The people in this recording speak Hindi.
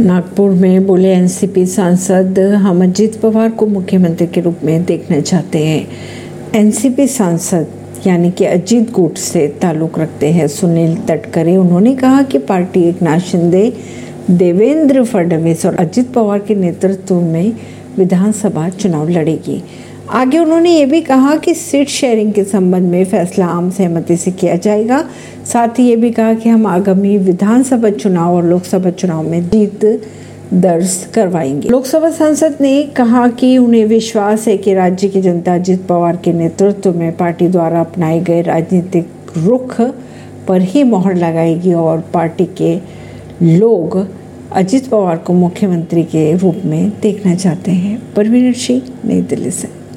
नागपुर में बोले एनसीपी सांसद हम अजित पवार को मुख्यमंत्री के रूप में देखना चाहते हैं। एनसीपी सांसद यानी कि अजीत गुट से ताल्लुक रखते हैं सुनील तटकरे। उन्होंने कहा कि पार्टी एक नाथ शिंदे, देवेंद्र फडणवीस और अजीत पवार के नेतृत्व में विधानसभा चुनाव लड़ेगी। आगे उन्होंने ये भी कहा कि सीट शेयरिंग के संबंध में फैसला आम सहमति से किया जाएगा। साथ ही ये भी कहा कि हम आगामी विधानसभा चुनाव और लोकसभा चुनाव में जीत दर्ज करवाएँगे। लोकसभा सांसद ने कहा कि उन्हें विश्वास है कि राज्य की जनता अजित पवार के नेतृत्व में पार्टी द्वारा अपनाए गए राजनीतिक रुख पर ही मोहर लगाएगी और पार्टी के लोग अजित पवार को मुख्यमंत्री के रूप में देखना चाहते हैं। परवीन सिंह, नई दिल्ली से।